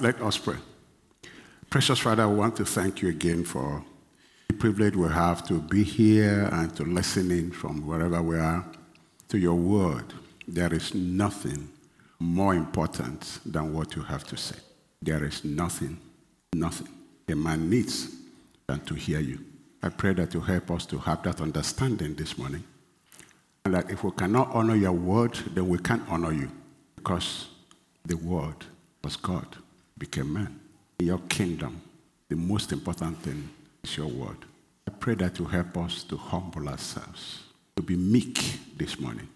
let us pray. Precious Father, I want to thank you again for the privilege we have to be here and to listen in from wherever we are to your word. There is nothing more important than what you have to say. There is nothing, nothing a man needs than to hear you. I pray that you help us to have that understanding this morning. And that if we cannot honor your word, then we can't honor you. Because the word was God, became man. In your kingdom, the most important thing is your word. I pray that you help us to humble ourselves, to be meek this morning,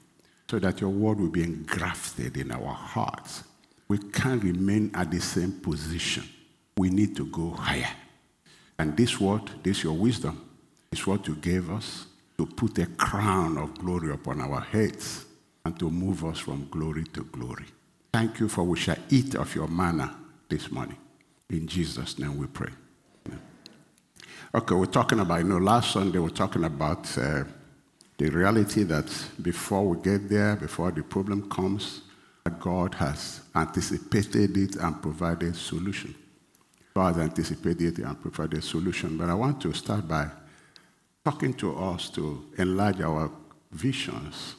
so that your word will be engrafted in our hearts. We can't remain at the same position. We need to go higher. And this word, this your wisdom, is what you gave us to put a crown of glory upon our heads and to move us from glory to glory. Thank you for we shall eat of your manna this morning. In Jesus' name we pray. Okay, we're talking about, you know, last Sunday we're talking about uh, the reality that before we get there, before the problem comes, God has anticipated it and provided solution. God has anticipated it and provided solution. But I want to start by talking to us to enlarge our visions.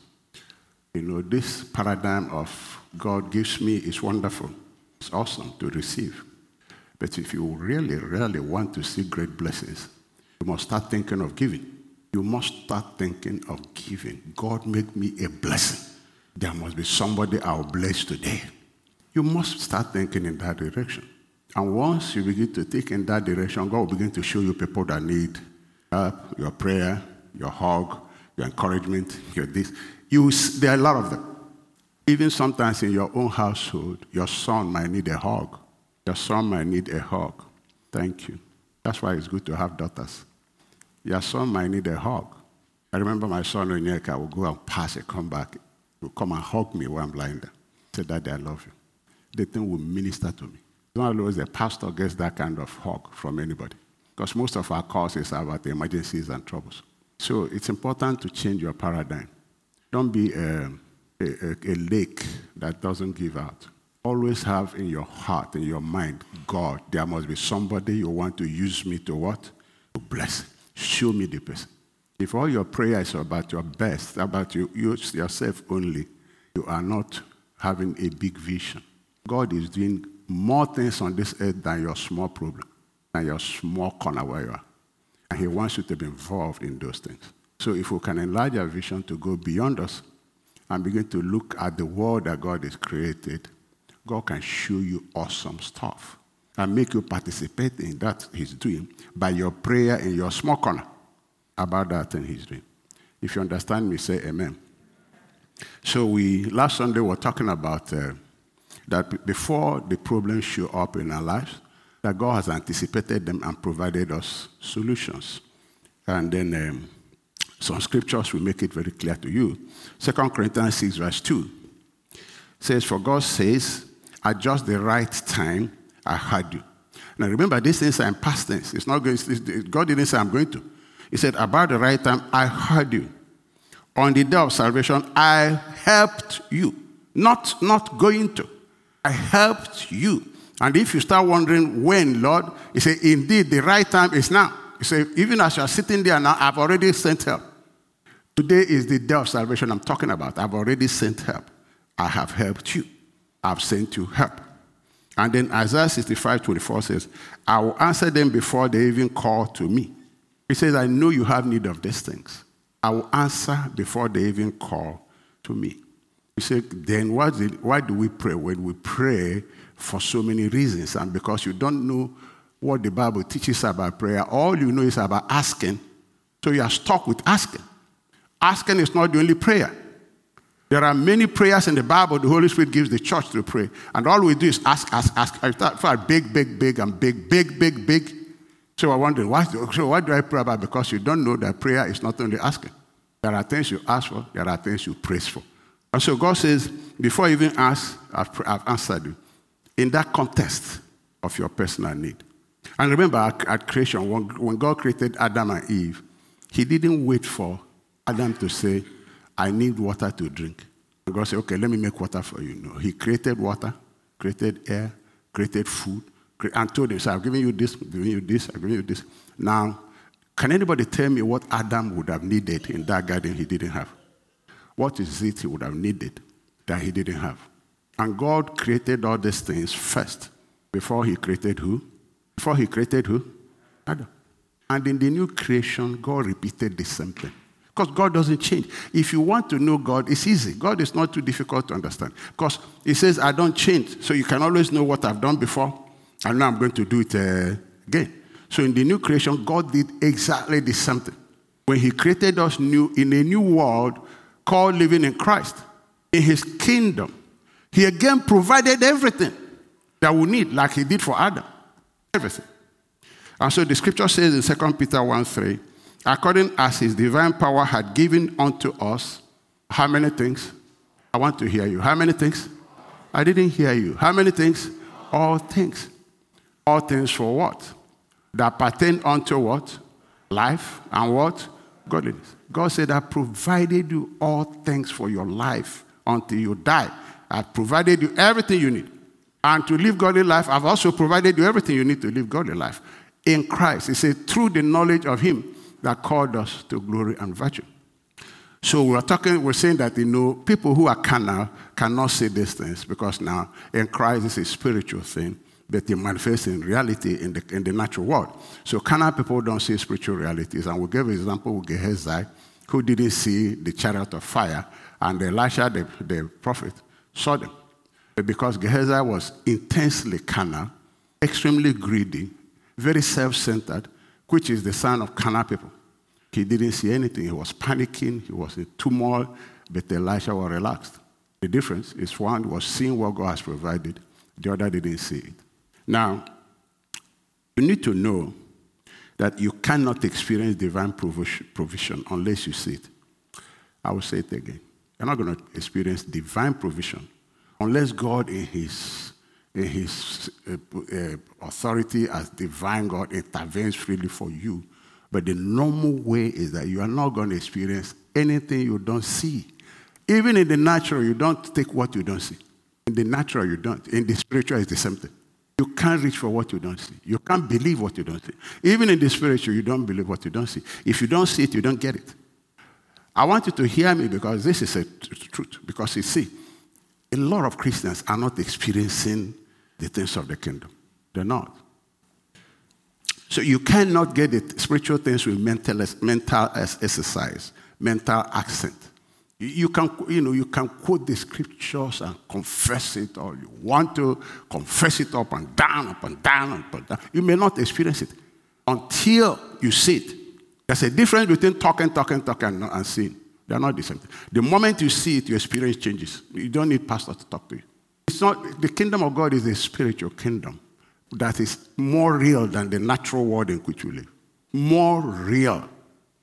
You know, this paradigm of God gives me is wonderful. It's awesome to receive. But if you really, really want to see great blessings, you must start thinking of giving. You must start thinking of giving. God make me a blessing. There must be somebody I'll bless today. You must start thinking in that direction. And once you begin to think in that direction, God will begin to show you people that need help, your prayer, your hug, your encouragement, your this. You, there are a lot of them. Even sometimes in your own household, your son might need a hug. Your son might need a hug. Thank you. That's why it's good to have daughters. Your son might need a hug. I remember my son Onyeka would go and pass and come back. He would come and hug me when I'm lying there. Say, Daddy, I love you. The thing will minister to me. Not always the pastor gets that kind of hug from anybody. Because most of our calls is about the emergencies and troubles. So it's important to change your paradigm. Don't be um, a, a, a lake that doesn't give out. Always have in your heart, in your mind, God, there must be somebody you want to use me to what? To bless. Show me the person. If all your prayer is about your best, about you, use yourself only, you are not having a big vision. God is doing more things on this earth than your small problem, than your small corner where you are. And He wants you to be involved in those things. So if we can enlarge our vision to go beyond us and begin to look at the world that God has created, God can show you awesome stuff and make you participate in that He's doing by your prayer in your small corner about that thing He's doing. If you understand me, say Amen. So we last Sunday we were talking about uh, that before the problems show up in our lives, that God has anticipated them and provided us solutions. And then um, some scriptures will make it very clear to you. 2 Corinthians 6, verse 2 says, For God says, at just the right time, I heard you. Now remember, this is in past tense. It's not going, God didn't say I'm going to. He said, About the right time, I heard you. On the day of salvation, I helped you. Not, not going to. I helped you. And if you start wondering when, Lord, He said, Indeed, the right time is now. He said, Even as you are sitting there now, I've already sent help. Today is the day of salvation I'm talking about. I've already sent help. I have helped you. I've sent you help. And then Isaiah 65 24 says, I will answer them before they even call to me. He says, I know you have need of these things. I will answer before they even call to me. He said, then why do, why do we pray? When we pray for so many reasons, and because you don't know what the Bible teaches about prayer, all you know is about asking, so you are stuck with asking. Asking is not the only prayer. There are many prayers in the Bible the Holy Spirit gives the church to pray. And all we do is ask, ask, ask. I start big, big, big, and big, big, big, big. So I wonder, why, so what do I pray about? Because you don't know that prayer is not only asking. There are things you ask for, there are things you praise for. And so God says, before you even ask, I've, I've answered you. In that context of your personal need. And remember, at, at creation, when, when God created Adam and Eve, He didn't wait for Adam to say, I need water to drink. God said, okay, let me make water for you. No, He created water, created air, created food, and told him, so I've given you this, I've given you this, I've given you this. Now, can anybody tell me what Adam would have needed in that garden he didn't have? What is it he would have needed that he didn't have? And God created all these things first before he created who? Before he created who? Adam. And in the new creation, God repeated the same thing. Because God doesn't change. If you want to know God, it's easy. God is not too difficult to understand. Because He says, I don't change. So you can always know what I've done before. And now I'm going to do it uh, again. So in the new creation, God did exactly the same thing. When He created us new in a new world called living in Christ, in His kingdom, He again provided everything that we need, like He did for Adam. Everything. And so the scripture says in 2 Peter 1 3, according as his divine power had given unto us, how many things? I want to hear you. How many things? I didn't hear you. How many things? All things. All things for what? That pertain unto what? Life and what? Godliness. God said, I provided you all things for your life until you die. I've provided you everything you need. And to live godly life, I've also provided you everything you need to live godly life in Christ. He said, through the knowledge of Him that called us to glory and virtue. So we're talking, we're saying that you know people who are carnal cannot say these things because now in Christ it's a spiritual thing, but it manifests in reality in the, in the natural world. So carnal people don't see spiritual realities. And we gave an example with Gehazi, who didn't see the chariot of fire, and Elisha, the, the prophet, saw them. Because Gehazi was intensely carnal, extremely greedy, very self centered, which is the son of carnal people. He didn't see anything. He was panicking, he was in turmoil, but Elisha was relaxed. The difference is one was seeing what God has provided, the other didn't see it. Now, you need to know that you cannot experience divine provision unless you see it. I will say it again. You're not going to experience divine provision unless God, in His his uh, uh, authority as divine God intervenes freely for you. But the normal way is that you are not going to experience anything you don't see. Even in the natural, you don't take what you don't see. In the natural, you don't. In the spiritual, it's the same thing. You can't reach for what you don't see. You can't believe what you don't see. Even in the spiritual, you don't believe what you don't see. If you don't see it, you don't get it. I want you to hear me because this is a truth. Because you see, a lot of Christians are not experiencing the things of the kingdom. They're not. So you cannot get the spiritual things with mental, mental exercise, mental accent. You can, you know, you can quote the scriptures and confess it, or you want to confess it up and down, up and down, up and down. You may not experience it until you see it. There's a difference between talking, talking, talking, and seeing. They're not the same. thing. The moment you see it, your experience changes. You don't need pastor to talk to you. It's not, the kingdom of God is a spiritual kingdom that is more real than the natural world in which we live. More real.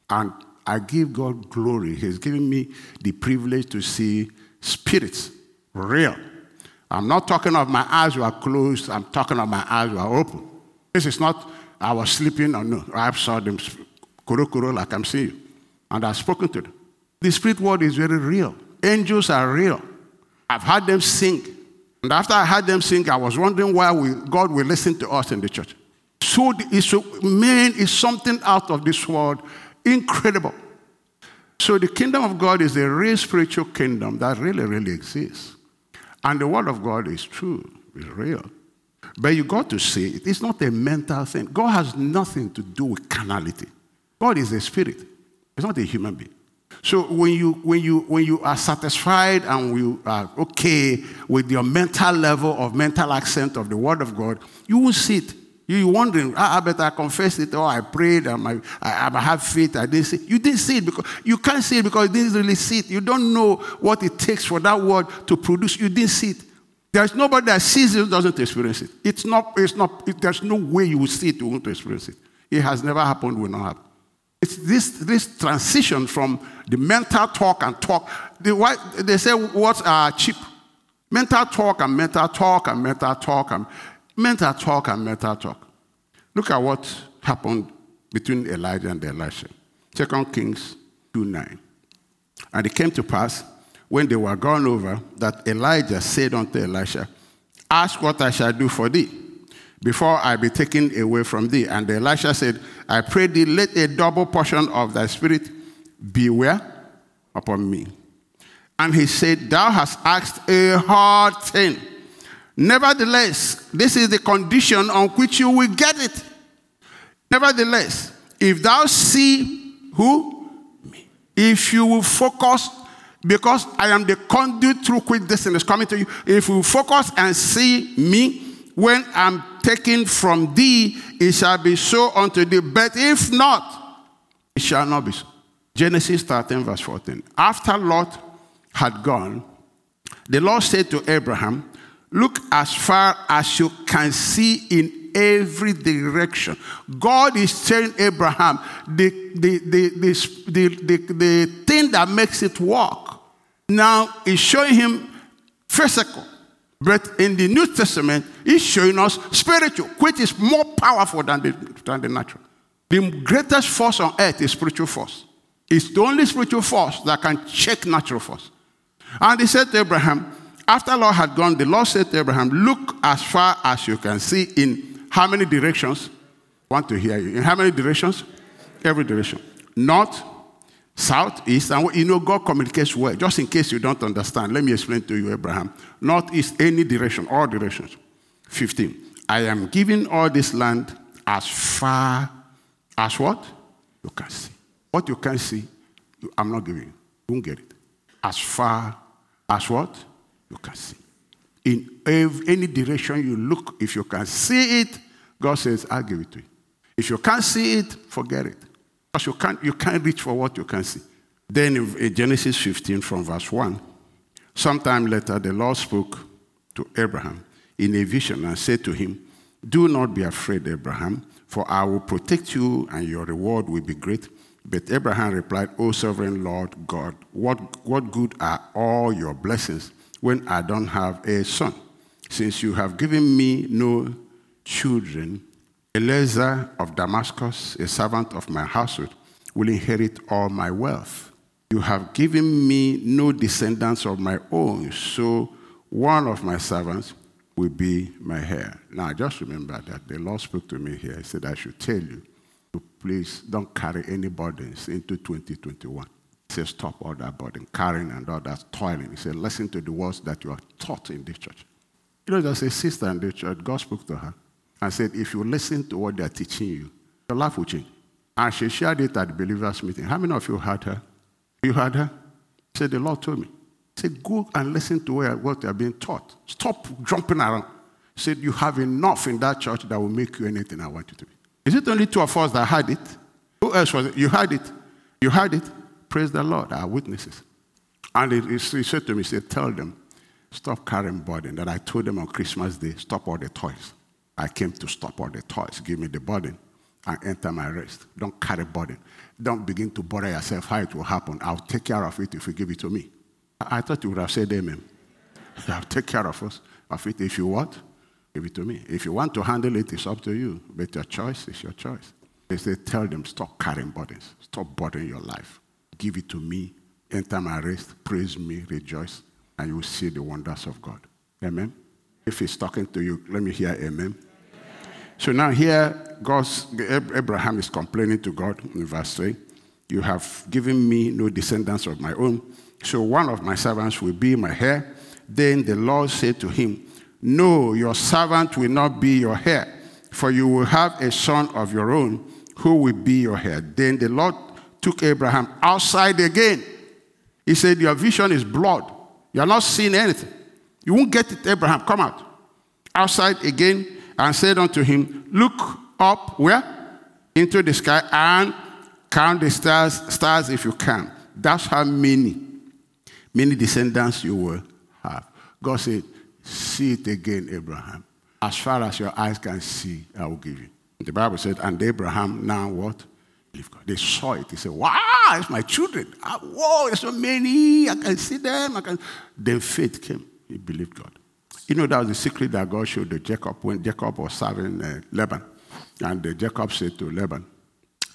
And I give God glory. He's given me the privilege to see spirits real. I'm not talking of my eyes were closed, I'm talking of my eyes were open. This is not, I was sleeping, or no, I saw them kuro kuro like I'm seeing you. And I've spoken to them. The spirit world is very real. Angels are real. I've heard them sing. And after I heard them sing, I was wondering why we, God will listen to us in the church. So, so man is something out of this world, incredible. So the kingdom of God is a real spiritual kingdom that really, really exists. And the word of God is true, is real. But you got to see it. It's not a mental thing. God has nothing to do with carnality. God is a spirit. It's not a human being. So when you, when you, when you are satisfied and you are okay with your mental level of mental accent of the Word of God, you will see it. You're wondering, ah, I better confess it, or I prayed, and I, I, I have faith, I didn't see it. You didn't see it because you can't see it because you didn't really see it. You don't know what it takes for that word to produce. You didn't see it. There's nobody that sees it doesn't experience it. It's not, it's not, it, there's no way you will see it, you won't experience it. It has never happened, will not happen. It's this, this transition from the mental talk and talk. The, they say words are cheap. Mental talk and mental talk and mental talk and mental talk and mental talk. Look at what happened between Elijah and Elisha. Second Kings 2 9. And it came to pass when they were gone over that Elijah said unto Elisha, Ask what I shall do for thee before I be taken away from thee. And Elisha said, I pray thee, let a double portion of thy spirit be where? Upon me. And he said, Thou hast asked a hard thing. Nevertheless, this is the condition on which you will get it. Nevertheless, if thou see who? Me. If you will focus, because I am the conduit through which this thing is coming to you, if you focus and see me, when I'm taken from thee, it shall be so unto thee. But if not, it shall not be so. Genesis 13, verse 14. After Lot had gone, the Lord said to Abraham, Look as far as you can see in every direction. God is telling Abraham the, the, the, the, the, the, thing that makes it work. Now, he's showing him physical. But in the New Testament, it's showing us spiritual, which is more powerful than the, than the natural. The greatest force on earth is spiritual force. It's the only spiritual force that can check natural force. And he said to Abraham, after Lord had gone, the Lord said to Abraham, Look as far as you can see in how many directions? I want to hear you. In how many directions? Every direction. North, south, east, and you know God communicates well. Just in case you don't understand, let me explain to you, Abraham. North, east, any direction, all directions. 15. I am giving all this land as far as what? You can see. What you can see, I'm not giving you. Won't get it. As far as what? You can see. In any direction you look, if you can see it, God says, I'll give it to you. If you can't see it, forget it. Because you can't, you can't reach for what you can see. Then in Genesis 15 from verse 1, sometime later the Lord spoke to Abraham in a vision and said to him, Do not be afraid, Abraham, for I will protect you and your reward will be great. But Abraham replied, O sovereign Lord God, what, what good are all your blessings when I don't have a son? Since you have given me no children, Eliezer of Damascus, a servant of my household, will inherit all my wealth. You have given me no descendants of my own, so one of my servants will be my heir. Now, just remember that the Lord spoke to me here. He said, I should tell you to please don't carry any burdens into 2021. He said, stop all that burden, carrying and all that toiling. He said, listen to the words that you are taught in this church. You know, there's a sister in the church, God spoke to her and said, if you listen to what they're teaching you, your life will change. And she shared it at the believers' meeting. How many of you heard her? You heard her? She said, the Lord told me. He said, go and listen to what they're being taught. Stop jumping around. Said, you have enough in that church that will make you anything I want you to be. Is it only two of us that had it? Who else was it? You had it. You had it. Praise the Lord, our witnesses. And he, he said to me, he said, tell them, stop carrying burden. That I told them on Christmas Day, stop all the toys. I came to stop all the toys. Give me the burden and enter my rest. Don't carry burden. Don't begin to bother yourself how it will happen. I'll take care of it if you give it to me. I thought you would have said amen. I'll take care of us of it if you want. Give it to me. If you want to handle it, it's up to you. But your choice is your choice. They say, tell them, stop carrying burdens. Stop burdening your life. Give it to me. Enter my rest. Praise me. Rejoice. And you will see the wonders of God. Amen. If he's talking to you, let me hear amen. So now here, God's, Abraham is complaining to God in verse 3. You have given me no descendants of my own, so one of my servants will be my heir. Then the Lord said to him, No, your servant will not be your heir, for you will have a son of your own who will be your heir. Then the Lord took Abraham outside again. He said, Your vision is blood. You're not seeing anything. You won't get it, Abraham. Come out. Outside again and said unto him, Look up where? Into the sky and count the stars, stars if you can. That's how many, many descendants you will have. God said, See it again, Abraham. As far as your eyes can see, I will give you. The Bible said, and Abraham now what? They saw it. They said, Wow, it's my children. Ah, whoa, there's so many. I can see them. I can. Then faith came. He believed God. You know, that was the secret that God showed to Jacob when Jacob was serving uh, Laban. And uh, Jacob said to Laban,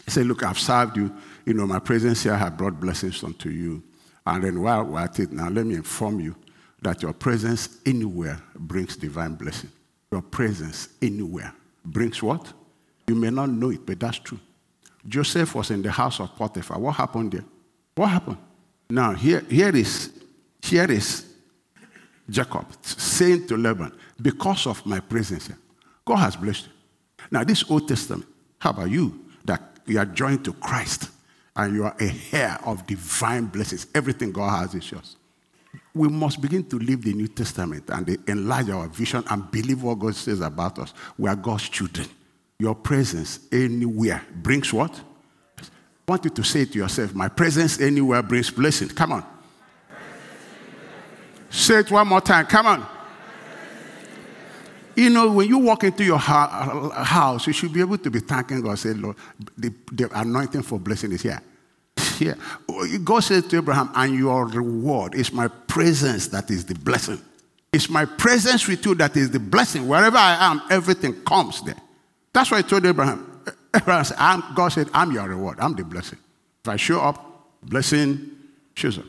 He said, Look, I've served you. You know, my presence here has brought blessings unto you. And then while we're at it, now let me inform you that your presence anywhere brings divine blessing. Your presence anywhere brings what? You may not know it, but that's true. Joseph was in the house of Potiphar. What happened there? What happened? Now, here, here is here is Jacob saying to Laban, because of my presence God has blessed you. Now, this Old Testament, how about you that you are joined to Christ and you are a heir of divine blessings? Everything God has is yours. We must begin to live the New Testament and enlarge our vision and believe what God says about us. We are God's children. Your presence anywhere brings what? I want you to say to yourself, My presence anywhere brings blessing. Come on. Say it one more time. Come on. You know, when you walk into your house, you should be able to be thanking God. Say, Lord, the, the anointing for blessing is here. Here. Oh, God said to Abraham, and your reward is my presence that is the blessing. It's my presence with you that is the blessing. Wherever I am, everything comes there. That's why I told Abraham. Abraham said, God said, I'm your reward. I'm the blessing. If I show up, blessing shows up.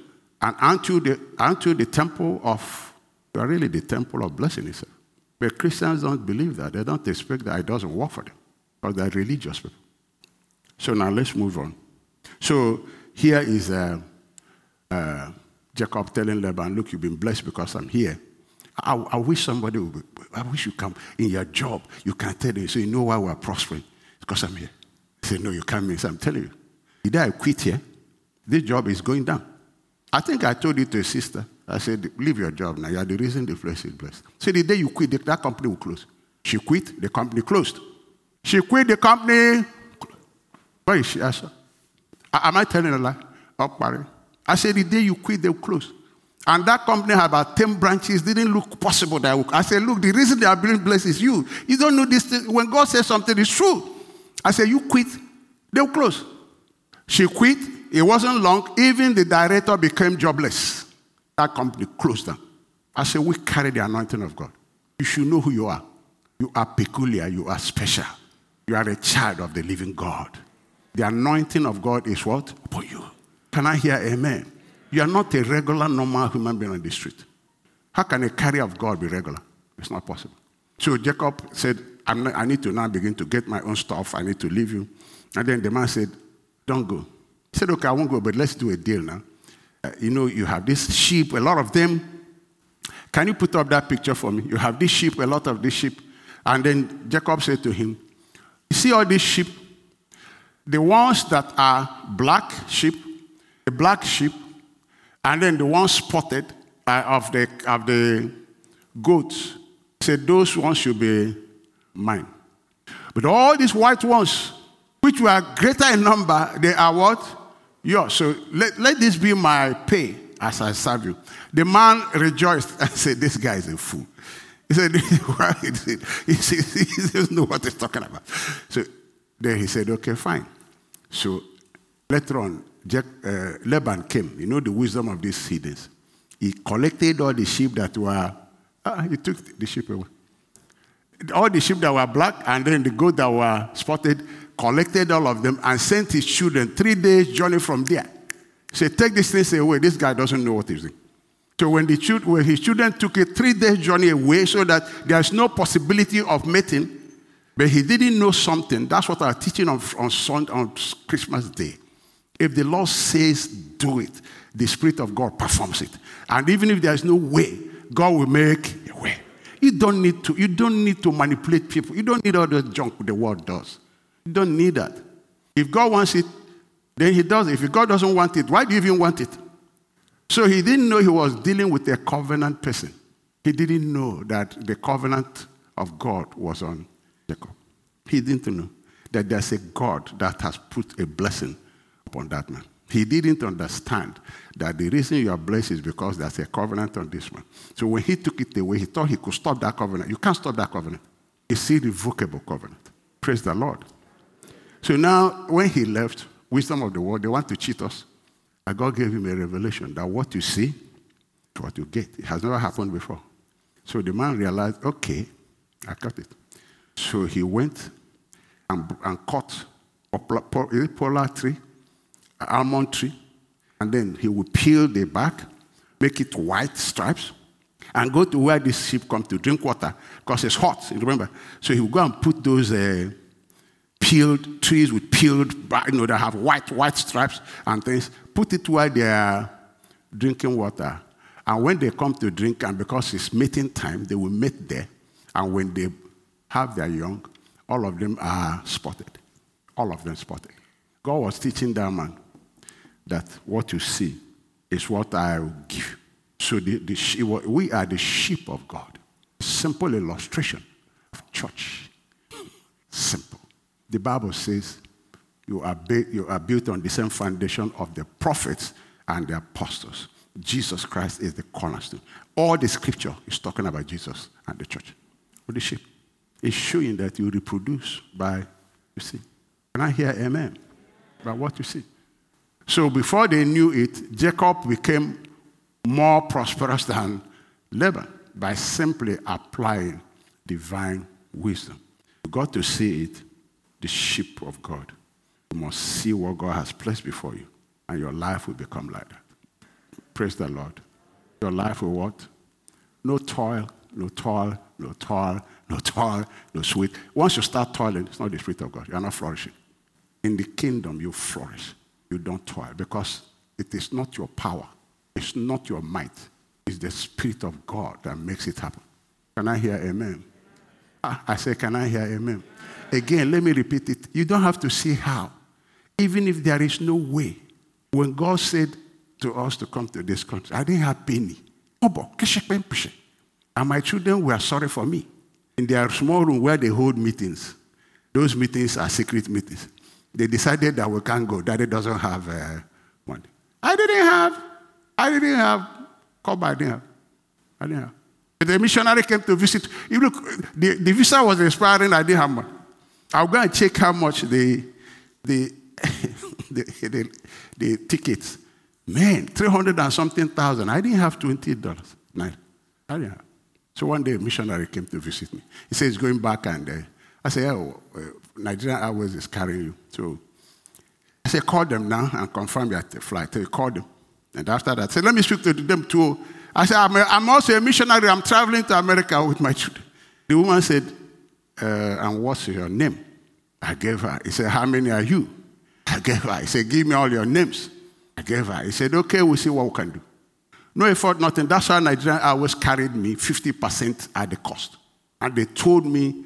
And unto the, unto the temple of, are really the temple of blessing itself. But Christians don't believe that. They don't expect that it doesn't work for them because they're religious people. So now let's move on. So here is uh, uh, Jacob telling Laban, Look, you've been blessed because I'm here. I, I wish somebody would, I wish you come in your job. You can tell them, so you know why we're prospering. Because I'm here. He said, No, you can't miss. I'm telling you. The day I quit here, this job is going down. I think I told it to a sister. I said, leave your job now. You are the reason the place is blessed. So the day you quit, that company will close. She quit, the company closed. She quit the company. Where is she? I Am I telling a lie? Oh, I said, the day you quit, they will close. And that company had about 10 branches. Didn't look possible that I, I said, look, the reason they are being blessed is you. You don't know this thing. When God says something, it's true. I said, you quit, they'll close. She quit. It wasn't long. Even the director became jobless. That company closed down. I said, we carry the anointing of God. You should know who you are. You are peculiar. You are special. You are a child of the living God. The anointing of God is what? For you. Can I hear amen? You are not a regular, normal human being on the street. How can a carrier of God be regular? It's not possible. So Jacob said, not, I need to now begin to get my own stuff. I need to leave you. And then the man said, Don't go. He said, Okay, I won't go, but let's do a deal now. Uh, you know, you have this sheep, a lot of them. Can you put up that picture for me? You have this sheep, a lot of this sheep. And then Jacob said to him, You see all these sheep? The ones that are black sheep, the black sheep, and then the ones spotted uh, of, the, of the goats, said those ones should be mine. But all these white ones, which were greater in number, they are what? Yours. So let, let this be my pay as I serve you. The man rejoiced and said, This guy is a fool. He said, he, said, he, he doesn't know what he's talking about. So then he said, Okay, fine. So later on, Jack, uh, Laban came. You know the wisdom of these heathens. He collected all the sheep that were, ah, he took the sheep away. All the sheep that were black and then the goat that were spotted, collected all of them and sent his children three days' journey from there. Said, Take these things away. This guy doesn't know what he's doing. So when, the children, when his children took a three days' journey away so that there's no possibility of mating, but he didn't know something. That's what I'm teaching on, on, Sunday, on Christmas Day. If the Lord says do it, the Spirit of God performs it. And even if there's no way, God will make a way. You don't need to, you don't need to manipulate people. You don't need all the junk the world does. You don't need that. If God wants it, then He does it. If God doesn't want it, why do you even want it? So he didn't know he was dealing with a covenant person. He didn't know that the covenant of God was on Jacob. He didn't know that there's a God that has put a blessing upon that man. He didn't understand that the reason you are blessed is because there's a covenant on this man. So when he took it away, he thought he could stop that covenant. You can't stop that covenant. It's irrevocable covenant. Praise the Lord. So now, when he left, wisdom of the world, they want to cheat us. And God gave him a revelation that what you see is what you get. It has never happened before. So the man realized, okay, I got it. So he went and, and cut a polar tree, an almond tree, and then he would peel the bark, make it white stripes, and go to where the sheep come to drink water because it's hot. Remember? So he would go and put those uh, peeled trees with peeled, you know, that have white white stripes and things. Put it where they are drinking water. And when they come to drink, and because it's mating time, they will mate there. And when they have their young, all of them are spotted. All of them spotted. God was teaching that man that what you see is what I will give. So the, the, we are the sheep of God. Simple illustration of church. Simple. The Bible says you are, you are built on the same foundation of the prophets and the apostles. Jesus Christ is the cornerstone. All the scripture is talking about Jesus and the church. Sheep. It's showing that you reproduce by, you see. Can I hear amen? By what you see. So before they knew it, Jacob became more prosperous than Laban by simply applying divine wisdom. You got to see it, the sheep of God. You must see what God has placed before you, and your life will become like that. Praise the Lord. Your life will what? No toil, no toil, no toil, no toil, no sweat. Once you start toiling, it's not the Spirit of God. You're not flourishing. In the kingdom, you flourish. You don't toil because it is not your power, it's not your might. It's the Spirit of God that makes it happen. Can I hear amen? Ah, I say, Can I hear amen? Again, let me repeat it. You don't have to see how. Even if there is no way. When God said to us to come to this country, I didn't have penny. And my children were sorry for me. In their small room where they hold meetings, those meetings are secret meetings. They decided that we can't go. Daddy doesn't have uh, money. I didn't have. I didn't have. Come I didn't have. I didn't have. The missionary came to visit. You look, the, the visa was expiring. I didn't have money. I'll go and check how much the the the, the, the, tickets. Man, 300 and something thousand. I didn't have $20. No, I didn't have. So one day a missionary came to visit me. He said he's going back and uh, I said, oh, uh, Nigerian Airways is carrying you. So I said, call them now and confirm your flight. So he called them. And after that, I said, let me speak to them too. I said, I'm, a, I'm also a missionary. I'm traveling to America with my children. The woman said, uh, and what's your name? I gave her. He said, how many are you? I gave her. He said, give me all your names. I gave her. He said, okay, we'll see what we can do. No effort, nothing. That's why Nigerian Airways carried me 50% at the cost. And they told me,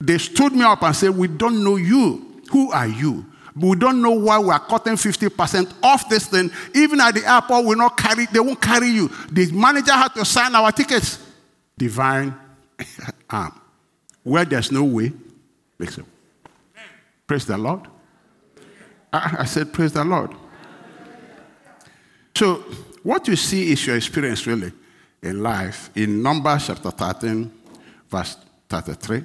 they stood me up and said, We don't know you. Who are you? We don't know why we are cutting 50% off this thing. Even at the airport, we not carry, they won't carry you. The manager had to sign our tickets. Divine arm. Where there's no way, makes it. Praise the Lord. I, I said, Praise the Lord. So what you see is your experience really in life. In Numbers chapter 13, verse 33.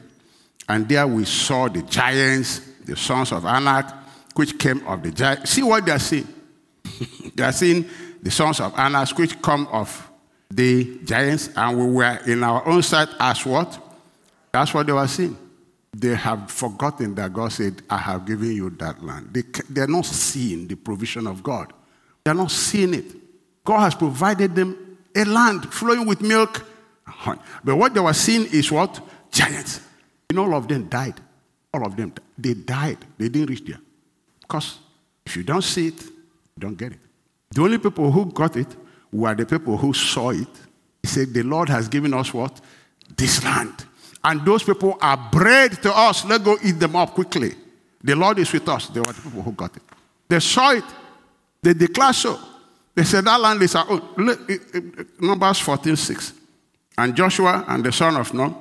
And there we saw the giants, the sons of Anak, which came of the giants. See what they are seeing. they are seeing the sons of Anak, which come of the giants, and we were in our own sight as what? That's what they were seeing. They have forgotten that God said, I have given you that land. They, they're not seeing the provision of God. They're not seeing it. God has provided them a land flowing with milk. But what they were seeing is what? Giants. And all of them died. All of them, they died. They didn't reach there. Because if you don't see it, you don't get it. The only people who got it were the people who saw it. He said, The Lord has given us what? This land. And those people are bread to us. Let's go eat them up quickly. The Lord is with us. They were the people who got it. They saw it. They declared so. They said, That land is our own. Numbers 14 6. And Joshua and the son of Nun,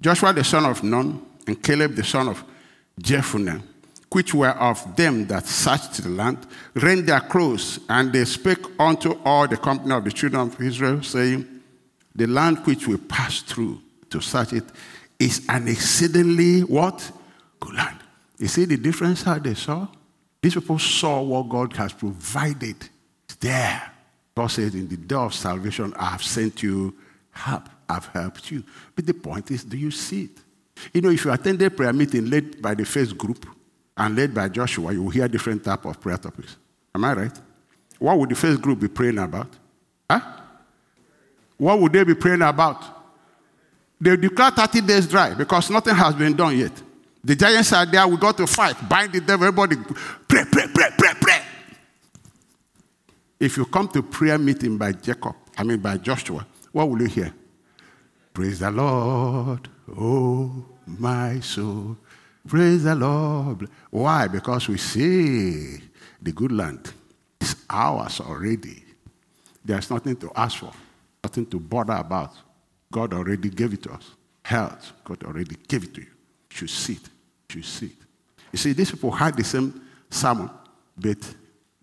Joshua the son of Nun, and Caleb the son of Jephunneh, which were of them that searched the land, rent their clothes, and they spake unto all the company of the children of Israel, saying, The land which we passed through to search it is an exceedingly what? Good land. You see the difference how they saw? These people saw what God has provided there. God says, In the day of salvation, I have sent you help. I've helped you. But the point is, do you see it? You know, if you attend a prayer meeting led by the first group and led by Joshua, you will hear different type of prayer topics. Am I right? What would the first group be praying about? Huh? what would they be praying about? They declare 30 days dry because nothing has been done yet. The giants are there. We got to fight, bind the devil. Everybody pray, pray, pray, pray, pray. If you come to prayer meeting by Jacob, I mean by Joshua, what will you hear? Praise the Lord, oh my soul. Praise the Lord. Why? Because we see the good land. is ours already. There's nothing to ask for, nothing to bother about. God already gave it to us. Health, God already gave it to you. You see it. You see it. You see, these people had the same sermon, but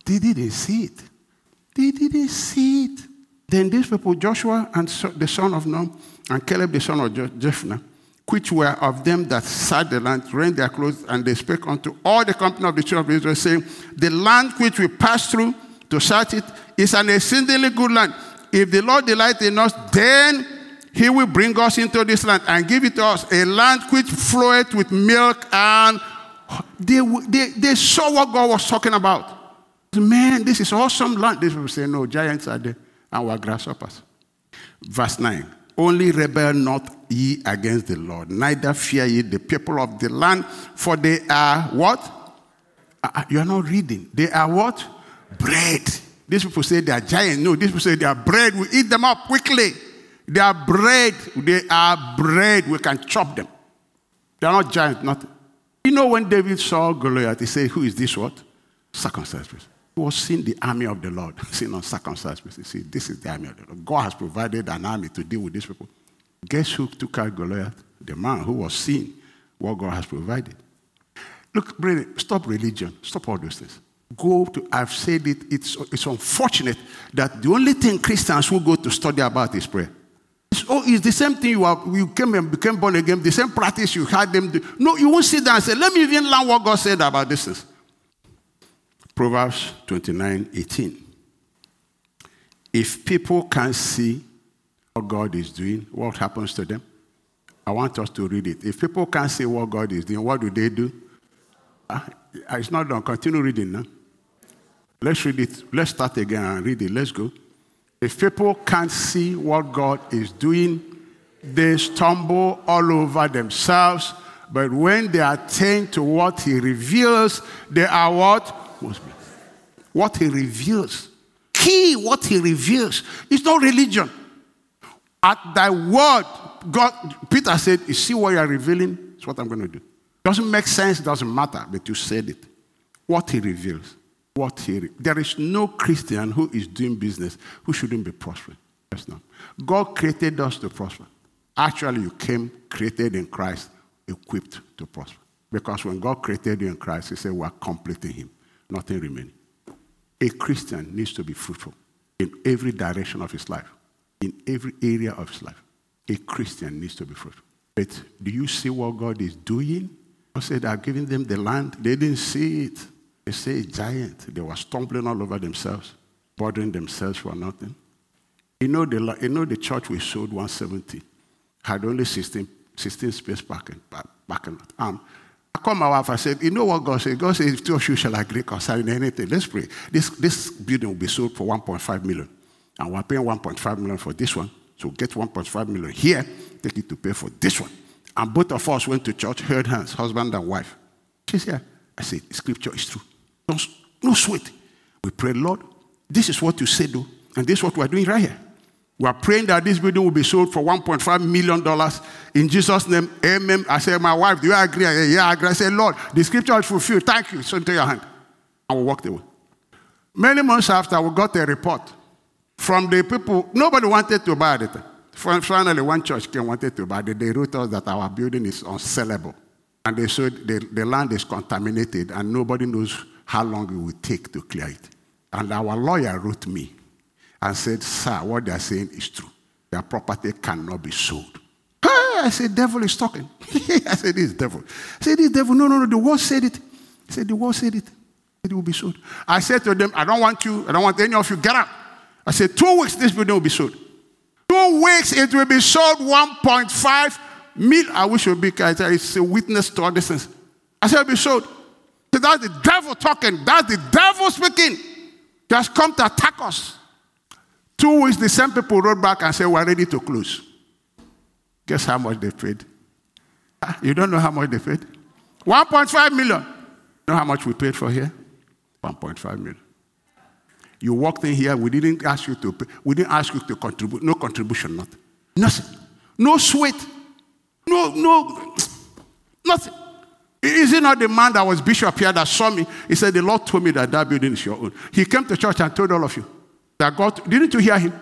they didn't see it. They didn't see it. Then these people, Joshua and the son of Nun, and Caleb the son of Jephunneh, which were of them that sat the land, rent their clothes, and they spake unto all the company of the children of Israel, saying, The land which we pass through to search it is an exceedingly good land. If the Lord delight in us, then he will bring us into this land and give it to us, a land which floweth with milk and they, they, they saw what God was talking about. Man, this is awesome land. These people say, No, giants are there, and we're grasshoppers. Verse 9 Only rebel not ye against the Lord, neither fear ye the people of the land, for they are what? Uh, you are not reading. They are what? Bread. These people say they are giants. No, these people say they are bread. We eat them up quickly. They are bread. They are bread. We can chop them. They are not giants, nothing. You know when David saw Goliath, he said, Who is this what? Circumcised person. He was seeing the army of the Lord, seeing uncircumcised person. See, this is the army of the Lord. God has provided an army to deal with these people. Guess who took out Goliath? The man who was seeing what God has provided. Look, brother, stop religion. Stop all those things. Go to, I've said it, it's, it's unfortunate that the only thing Christians will go to study about is prayer. Oh, it's the same thing you, are, you came and became born again, the same practice you had them do. No, you won't sit down and say, let me even learn what God said about this. Proverbs 29 18. If people can't see what God is doing, what happens to them? I want us to read it. If people can't see what God is doing, what do they do? Uh, it's not done. Continue reading now. Let's read it. Let's start again and read it. Let's go. If people can't see what God is doing, they stumble all over themselves. But when they attain to what He reveals, they are what? What He reveals. Key what He reveals. It's not religion. At thy word, God, Peter said, You see what you are revealing? It's what I'm going to do. Doesn't make sense, doesn't matter, but you said it. What he reveals. What he re- there is no Christian who is doing business who shouldn't be prospering. Yes, no. God created us to prosper. Actually, you came created in Christ, equipped to prosper. Because when God created you in Christ, He said, We are completing Him, nothing remaining. A Christian needs to be fruitful in every direction of his life in every area of his life. A Christian needs to be fruitful. But do you see what God is doing? God said, I've given them the land. They didn't see it. They say a giant. They were stumbling all over themselves, bothering themselves for nothing. You know the, you know the church we sold 170 had only 16, 16 space parking, parking lot. Um, I called my wife. I said, "You know what God said? God said, if two of you shall agree concerning anything, let's pray. This this building will be sold for 1.5 million. And we're paying 1.5 million for this one. So get 1.5 million here, take it to pay for this one. And both of us went to church, held hands, husband and wife. She said, I said, scripture is true. No, no sweat. We pray, Lord, this is what you said, though, and this is what we're doing right here. We are praying that this building will be sold for $1.5 million in Jesus' name. Amen. I said, My wife, do you agree? I said, yeah, I agree. I said, Lord, the scripture is fulfilled. Thank you. So into your hand. And we walked away. Many months after, we got a report from the people, nobody wanted to buy it. Finally, one church came wanted to buy it. They wrote us that our building is unsellable. And they said the, the land is contaminated and nobody knows how long it will take to clear it. And our lawyer wrote me and said, Sir, what they are saying is true. Their property cannot be sold. I said, Devil is talking. I said, This devil. I said, This devil, no, no, no, the word said it. I said, The word said it. It will be sold. I said to them, I don't want you, I don't want any of you, get out. I said, two weeks, this building will be sold. Two weeks, it will be sold 1.5 million. I wish it would be, it's a witness to all this. I said, it'll be sold. That's the devil talking. That's the devil speaking. Has come to attack us. Two weeks, the same people wrote back and said, We're ready to close. Guess how much they paid? Ah, you don't know how much they paid? 1.5 million. You know how much we paid for here? 1.5 million. You walked in here, we didn't ask you to pay, we didn't ask you to contribute, no contribution, nothing. Nothing. No sweat. No, no, nothing. Is it not the man that was bishop here that saw me? He said, The Lord told me that that building is your own. He came to church and told all of you that God, didn't you hear him?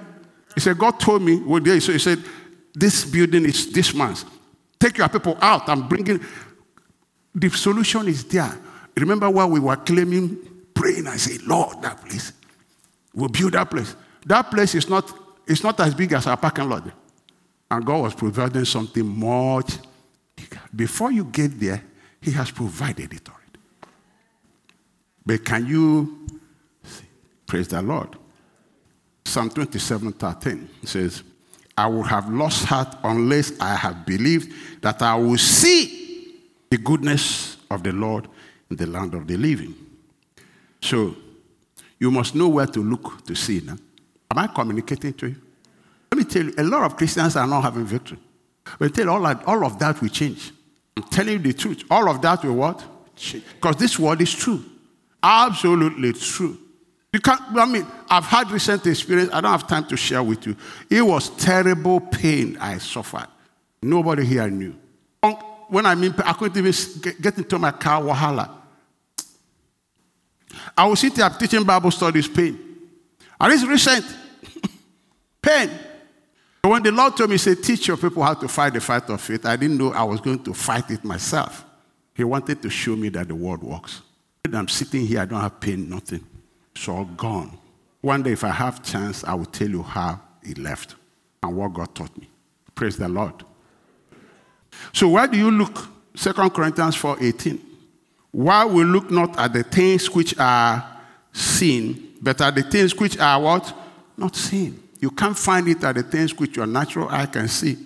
He said, God told me one day, so he said, This building is this man's. Take your people out and bring in. The solution is there. Remember while we were claiming, praying, I said, Lord, that place. We'll build that place. That place is not, it's not as big as our parking lot. And God was providing something much bigger. Before you get there, He has provided it already. But can you? Praise the Lord. Psalm 27 13 says, I would have lost heart unless I had believed that I will see the goodness of the Lord in the land of the living. So you must know where to look to see now. Am I communicating to you? Let me tell you, a lot of Christians are not having victory. But tell you, all, all of that will change. I'm telling you the truth. All of that will what? Because this word is true. Absolutely true. You can't, I mean, I've had recent experience. I don't have time to share with you. It was terrible pain I suffered. Nobody here knew. Um, when I mean, I couldn't even get into my car, wahala. I was sitting there teaching Bible studies, pain. And it's recent. pain. When the Lord told me, say, teach your people how to fight the fight of faith, I didn't know I was going to fight it myself. He wanted to show me that the word works. I'm sitting here, I don't have pain, nothing. It's all gone. One day, if I have chance, I will tell you how it left and what God taught me. Praise the Lord. So why do you look? 2 Corinthians 4:18. Why we look not at the things which are seen, but at the things which are what? Not seen. You can't find it at the things which your natural eye can see.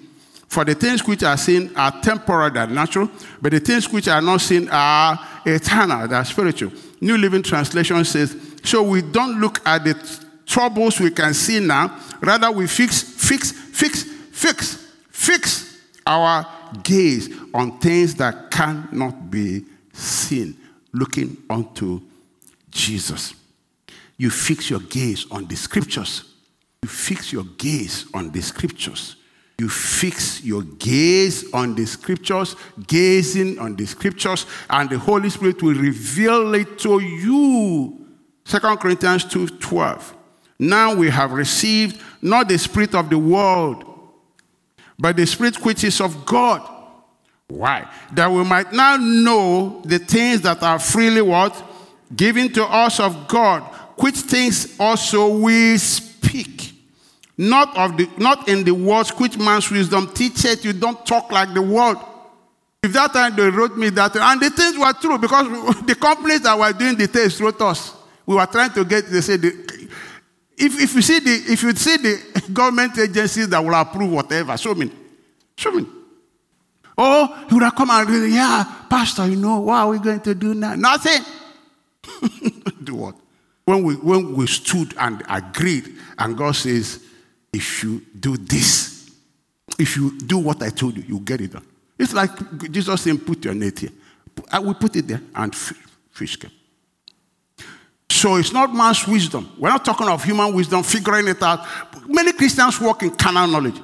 For the things which are seen are temporal, and natural, but the things which are not seen are eternal, they're spiritual. New Living Translation says, So we don't look at the troubles we can see now, rather we fix, fix, fix, fix, fix our gaze on things that cannot be seen, looking unto Jesus. You fix your gaze on the scriptures. You fix your gaze on the scriptures. You fix your gaze on the scriptures, gazing on the scriptures, and the Holy Spirit will reveal it to you. 2 Corinthians 2 12. Now we have received not the spirit of the world, but the spirit which is of God why? That we might now know the things that are freely what? Given to us of God, which things also we speak. Not, of the, not in the words which man's wisdom teacheth, you don't talk like the world. If that time they wrote me that, and the things were true because the companies that were doing the test wrote us. We were trying to get, they said, the, if, if you see the if you see the government agencies that will approve whatever, show me. Show me. Oh, he would have come and read, yeah, Pastor, you know, what are we going to do now? Nothing. do what? When we, when we stood and agreed, and God says, if you do this, if you do what I told you, you get it done. It's like Jesus saying, put your net here. I will put it there, and fish came. So it's not man's wisdom. We're not talking of human wisdom, figuring it out. Many Christians walk in carnal knowledge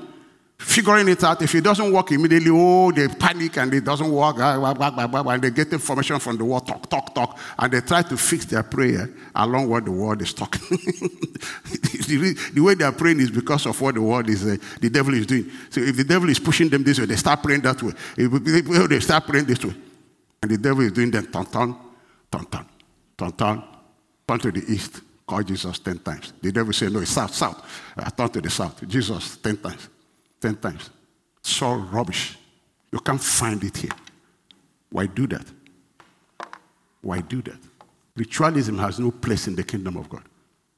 figuring it out. If it doesn't work immediately, oh, they panic and it doesn't work, ah, ah, ah, and they get information from the world, talk, talk, talk, and they try to fix their prayer along what the world is talking. the way they are praying is because of what the world is, uh, the devil is doing. So if the devil is pushing them this way, they start praying that way. If they start praying this way, and the devil is doing them, ton, ton, ton, ton, ton, ton, turn to the east. Call Jesus 10 times. The devil say, no, it's south, south. I turn to the south. Jesus 10 times. 10 times. It's all rubbish. You can't find it here. Why do that? Why do that? Ritualism has no place in the kingdom of God.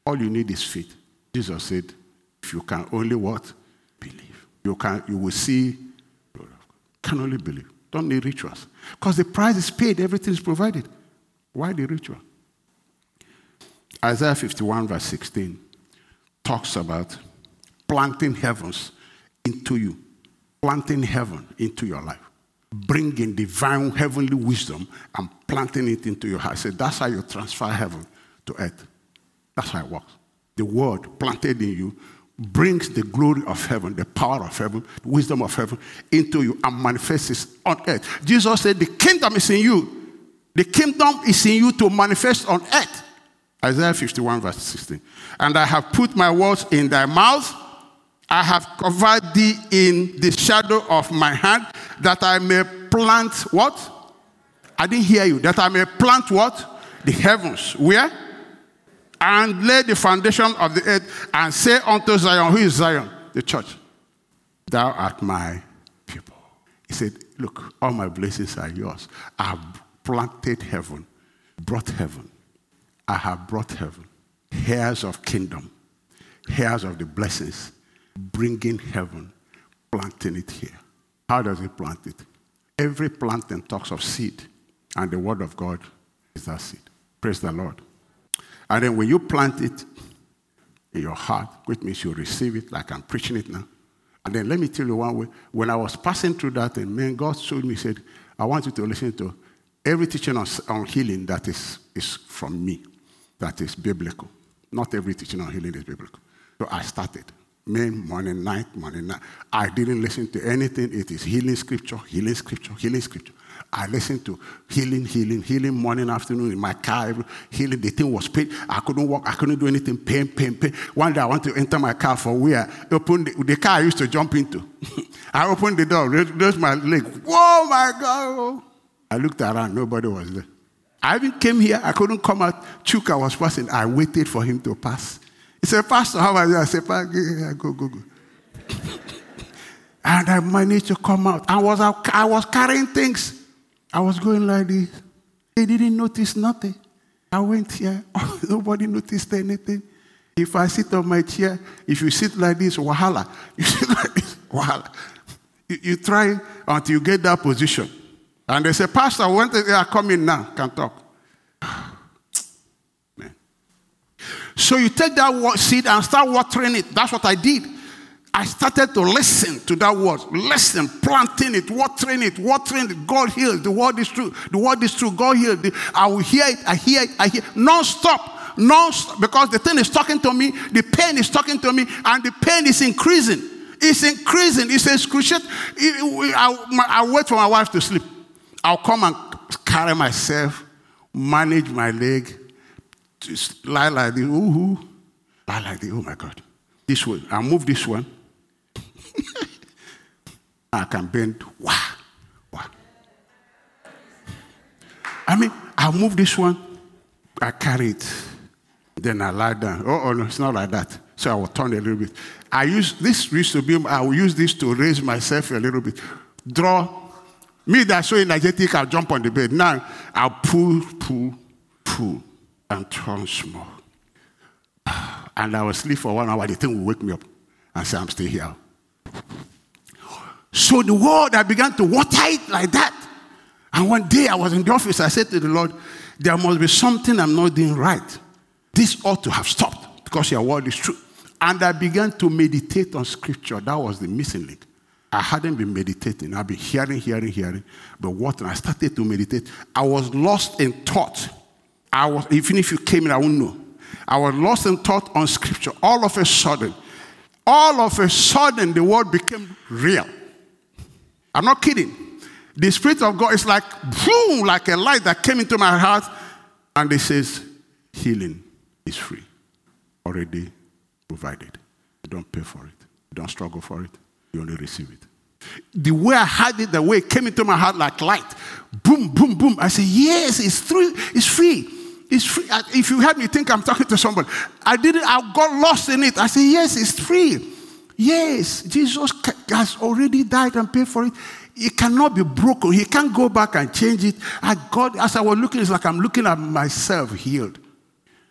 All you need is faith. Jesus said, if you can only what? Believe. You, can, you will see Can only believe. Don't need rituals. Because the price is paid, everything is provided. Why the ritual? Isaiah 51, verse 16 talks about planting heavens into you, planting heaven into your life, bringing divine heavenly wisdom and planting it into your heart. I said, that's how you transfer heaven to earth. That's how it works. The word planted in you brings the glory of heaven, the power of heaven, the wisdom of heaven into you and manifests on earth. Jesus said, The kingdom is in you. The kingdom is in you to manifest on earth. Isaiah 51, verse 16. And I have put my words in thy mouth. I have covered thee in the shadow of my hand, that I may plant what? I didn't hear you. That I may plant what? The heavens. Where? and lay the foundation of the earth and say unto Zion, Who is Zion? The church. Thou art my people. He said, Look, all my blessings are yours. I have planted heaven, brought heaven. I have brought heaven. Heirs of kingdom, heirs of the blessings, bringing heaven, planting it here. How does he plant it? Every planting talks of seed, and the word of God is that seed. Praise the Lord. And then when you plant it in your heart, which means you receive it, like I'm preaching it now. And then let me tell you one way. When I was passing through that, and man, God showed me, said, I want you to listen to every teaching on, on healing that is, is from me, that is biblical. Not every teaching on healing is biblical. So I started. Men, morning, night, morning, night. I didn't listen to anything. It is healing scripture, healing scripture, healing scripture. I listened to healing, healing, healing, morning, afternoon in my car. Healing, the thing was pain. I couldn't walk. I couldn't do anything. Pain, pain, pain. One day I want to enter my car for where? Open the, the car I used to jump into. I opened the door, raised my leg. Whoa, my God. Oh. I looked around. Nobody was there. I even came here. I couldn't come out. Chuka was passing. I waited for him to pass. He said, Pastor, how are you? I said, go, go, go. and I managed to come out. I was, I was carrying things. I was going like this. They didn't notice nothing. I went here. nobody noticed anything. If I sit on my chair, if you sit like this, wahala. You sit like this, wahala. You, you try until you get that position. And they say, Pastor, when they are coming now, can talk. So you take that seed and start watering it. That's what I did. I started to listen to that word. Listen, planting it, watering it, watering it. God heals. The word is true. The word is true. God heals. I will hear it. I hear it. I hear non-stop. Non-stop. Because the thing is talking to me. The pain is talking to me. And the pain is increasing. It's increasing. It's excruciating. I wait for my wife to sleep. I'll come and carry myself, manage my leg, just lie like this. Ooh, lie like this. Oh my God. This way. I'll move this one. I can bend. Wow. Wow. I mean, I'll move this one. I carry it. Then I lie down. Oh, oh, no, it's not like that. So I will turn a little bit. I use this used to be, I will use this to raise myself a little bit. Draw. Me that's so energetic, I'll jump on the bed. Now I'll pull, pull, pull, and turn small. And I will sleep for one hour. The thing will wake me up and say, I'm still here. So the word, I began to water it like that. And one day I was in the office, I said to the Lord, There must be something I'm not doing right. This ought to have stopped because your word is true. And I began to meditate on scripture. That was the missing link. I hadn't been meditating. I've been hearing, hearing, hearing. But what? I started to meditate. I was lost in thought. I was, even if you came in, I wouldn't know. I was lost in thought on scripture. All of a sudden, all of a sudden, the word became real. I'm not kidding. The Spirit of God is like boom, like a light that came into my heart, and it says, healing is free. Already provided. You don't pay for it. You don't struggle for it. You only receive it. The way I had it, the way it came into my heart like light. Boom, boom, boom. I said, yes, it's free. It's free. It's free. If you help me think I'm talking to somebody, I didn't, I got lost in it. I said, Yes, it's free. Yes, Jesus has already died and paid for it. It cannot be broken. He can't go back and change it. I got, as I was looking, it's like I'm looking at myself healed.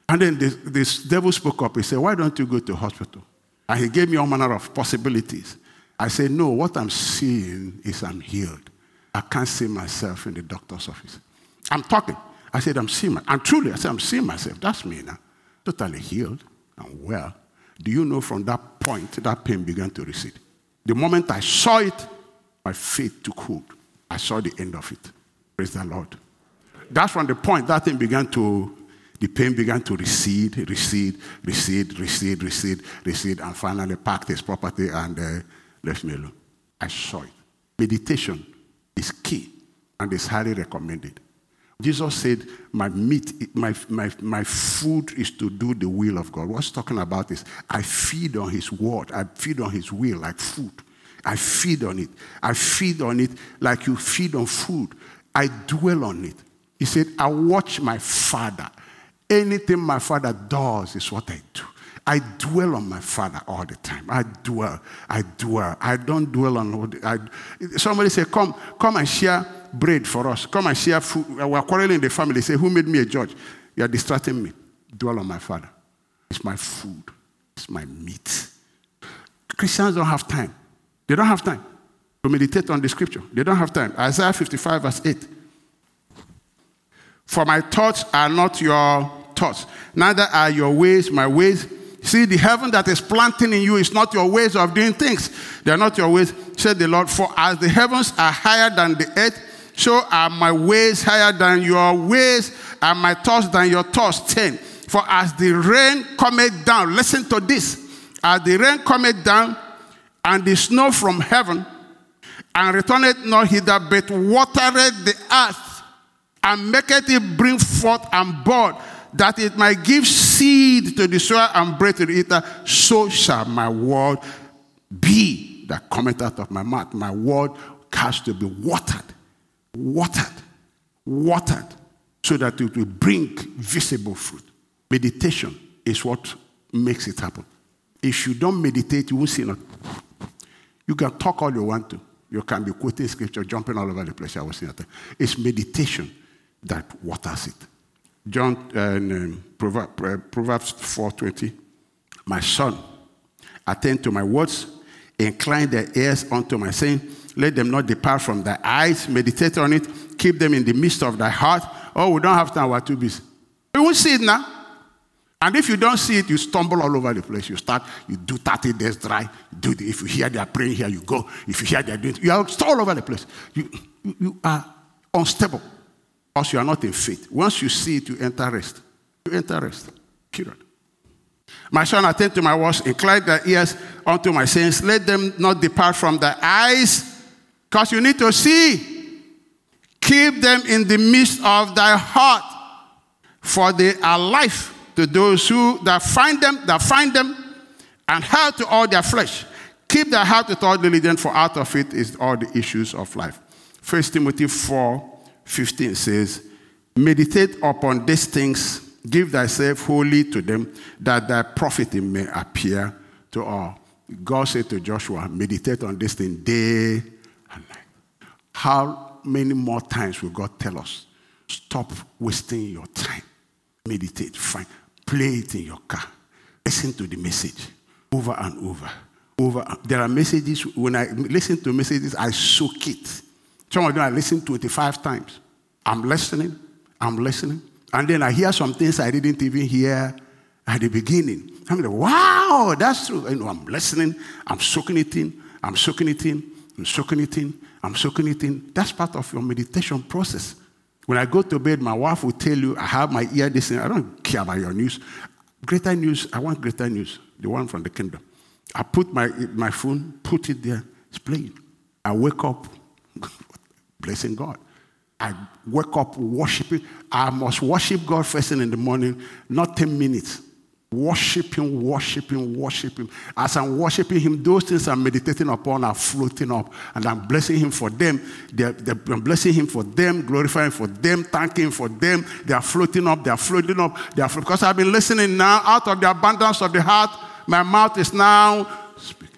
And then this, this devil spoke up. He said, Why don't you go to hospital? And he gave me all manner of possibilities. I said, No, what I'm seeing is I'm healed. I can't see myself in the doctor's office. I'm talking. I said, I'm seeing my, and truly, I said, I'm seeing myself. That's me now. Totally healed and well. Do you know from that point that pain began to recede? The moment I saw it, my faith took hold. I saw the end of it. Praise the Lord. That's from the point that thing began to, the pain began to recede, recede, recede, recede, recede, recede, and finally packed his property and uh, left me alone. I saw it. Meditation is key and is highly recommended. Jesus said, My meat, my, my, my food is to do the will of God. What's talking about is I feed on his word, I feed on his will like food. I feed on it. I feed on it like you feed on food. I dwell on it. He said, I watch my father. Anything my father does is what I do. I dwell on my father all the time. I dwell. I dwell. I don't dwell on. I, somebody say, "Come, come and share bread for us. Come and share food." We're quarreling in the family. Say, "Who made me a judge?" You are distracting me. Dwell on my father. It's my food. It's my meat. Christians don't have time. They don't have time to meditate on the scripture. They don't have time. Isaiah 55, verse 8. For my thoughts are not your thoughts, neither are your ways my ways. See, the heaven that is planting in you is not your ways of doing things. They are not your ways, said the Lord. For as the heavens are higher than the earth, so are my ways higher than your ways, and my thoughts than your thoughts. 10. For as the rain cometh down, listen to this. As the rain cometh down, and the snow from heaven, and returneth not hither, but watereth the earth, and maketh it bring forth and bud, that it might give seed to the sower and bread to the eater, so shall my word be that cometh out of my mouth. My word has to be watered, watered, watered, so that it will bring visible fruit. Meditation is what makes it happen. If you don't meditate, you won't see nothing. You can talk all you want to. You can be quoting scripture, jumping all over the place. I was saying that. It's meditation that waters it. John uh, um, uh, Proverbs 4:20. My son, attend to my words, incline their ears unto my saying. Let them not depart from thy eyes. Meditate on it. Keep them in the midst of thy heart. Oh, we don't have time. We're too busy. We won't see it now. And if you don't see it, you stumble all over the place. You start, you do 30 days dry. Do the, if you hear they are praying here, you go. If you hear they are doing, you are all over the place. You, you, you are unstable because you are not in faith. Once you see it, you enter rest. You enter rest. Period. My son, attend to my words, incline their ears unto my sayings. Let them not depart from the eyes, because you need to see. Keep them in the midst of thy heart, for they are life to those who that find them, that find them, and health to all their flesh. Keep their heart with all diligence, for out of it is all the issues of life. First Timothy 4 15 says, Meditate upon these things, give thyself wholly to them, that thy profiting may appear to all. God said to Joshua, Meditate on this thing day. How many more times will God tell us, Stop wasting your time? Meditate, fine. Play it in your car. Listen to the message over and over. Over. There are messages, when I listen to messages, I soak it. Some of them I listen 25 times. I'm listening, I'm listening. And then I hear some things I didn't even hear at the beginning. I'm like, wow, that's true. You know, I'm listening, I'm soaking it in, I'm soaking it in, I'm soaking it in, I'm soaking it in. That's part of your meditation process. When I go to bed, my wife will tell you, I have my ear listening. I don't care about your news. Greater news, I want greater news, the one from the kingdom. I put my, my phone, put it there, it's playing. I wake up blessing God. I wake up worshiping. I must worship God first thing in the morning, not 10 minutes worshiping, worshiping, worshiping. As I'm worshiping Him, those things I'm meditating upon are floating up, and I'm blessing Him for them. They're, they're, I'm blessing Him for them, glorifying for them, thanking for them. They are floating up, they are floating up. They are because I've been listening now out of the abundance of the heart. My mouth is now speaking,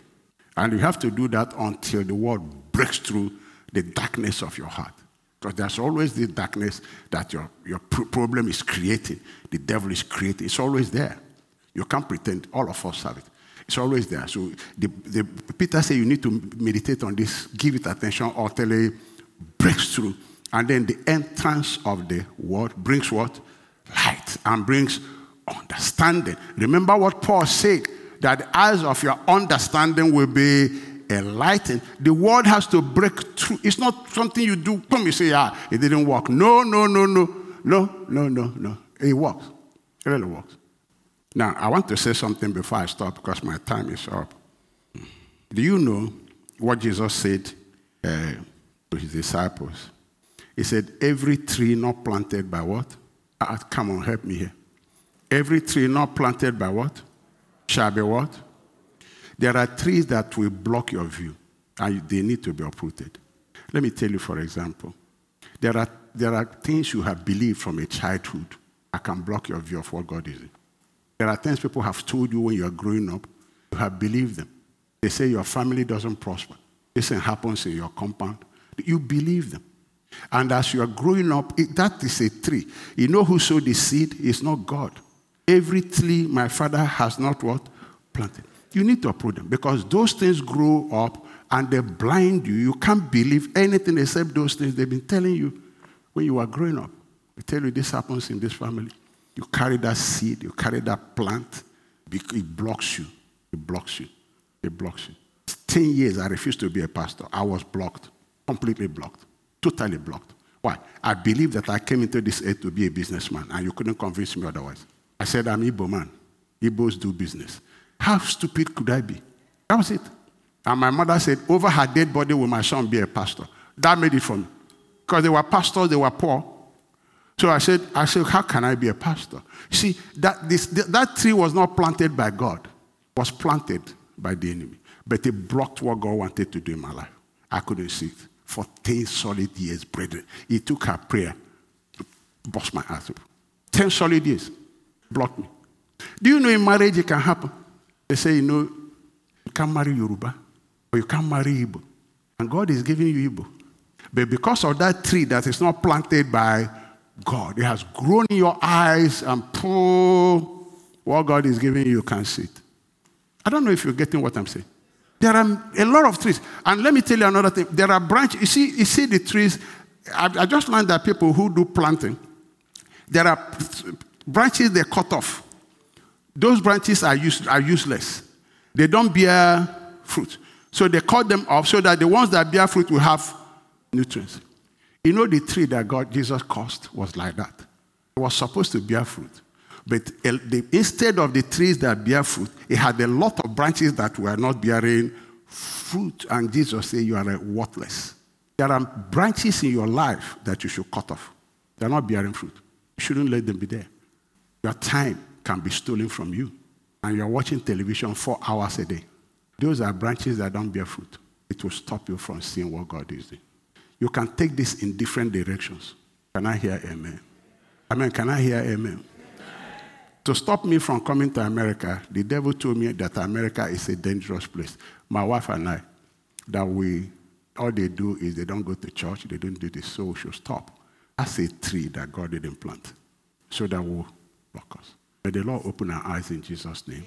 and you have to do that until the word breaks through the darkness of your heart. Because there's always the darkness that your, your problem is creating, the devil is creating. It's always there. You can't pretend. All of us have it. It's always there. So the, the, Peter said you need to meditate on this, give it attention until it breaks through. And then the entrance of the word brings what? Light and brings understanding. Remember what Paul said that the eyes of your understanding will be enlightened. The word has to break through. It's not something you do. Come, you say, ah, it didn't work. No, no, no, no, no, no, no, no. It works. It really works. Now, I want to say something before I stop because my time is up. Do you know what Jesus said uh, to his disciples? He said, Every tree not planted by what? Uh, come on, help me here. Every tree not planted by what? Shall be what? There are trees that will block your view and they need to be uprooted. Let me tell you, for example, there are, there are things you have believed from a childhood that can block your view of what God is. There are things people have told you when you are growing up, you have believed them. They say your family doesn't prosper. This thing happens in your compound. You believe them. And as you are growing up, it, that is a tree. You know who sowed the seed? It's not God. Every tree my father has not what? Planted. You need to uproot them because those things grow up and they blind you. You can't believe anything except those things they've been telling you when you were growing up. They tell you this happens in this family. You carry that seed, you carry that plant, it blocks you. It blocks you. It blocks you. Ten years I refused to be a pastor. I was blocked, completely blocked, totally blocked. Why? I believed that I came into this earth to be a businessman, and you couldn't convince me otherwise. I said, I'm Igbo man. Igbos do business. How stupid could I be? That was it. And my mother said, Over her dead body will my son be a pastor. That made it for me. Because they were pastors, they were poor. So I said, I said, how can I be a pastor? See, that, this, that tree was not planted by God, it was planted by the enemy. But it blocked what God wanted to do in my life. I couldn't see it. For 10 solid years, brethren. It took her prayer to bust my ass. 10 solid years. Blocked me. Do you know in marriage it can happen? They say, you know, you can't marry Yoruba or you can't marry Igbo. And God is giving you Igbo. But because of that tree that is not planted by God. It has grown in your eyes and pull what God is giving you, you can see it. I don't know if you're getting what I'm saying. There are a lot of trees. And let me tell you another thing. There are branches. You see, you see the trees. I, I just learned that people who do planting, there are branches they cut off. Those branches are, use, are useless. They don't bear fruit. So they cut them off so that the ones that bear fruit will have nutrients. You know, the tree that God, Jesus caused was like that. It was supposed to bear fruit. But instead of the trees that bear fruit, it had a lot of branches that were not bearing fruit. And Jesus said, You are worthless. There are branches in your life that you should cut off. They're not bearing fruit. You shouldn't let them be there. Your time can be stolen from you. And you're watching television four hours a day. Those are branches that don't bear fruit. It will stop you from seeing what God is doing. You can take this in different directions. Can I hear amen? Amen. Can I hear amen? amen? To stop me from coming to America, the devil told me that America is a dangerous place. My wife and I, that we, all they do is they don't go to church, they don't do this, so we should stop. That's a tree that God didn't plant, so that will block us. May the Lord open our eyes in Jesus' name.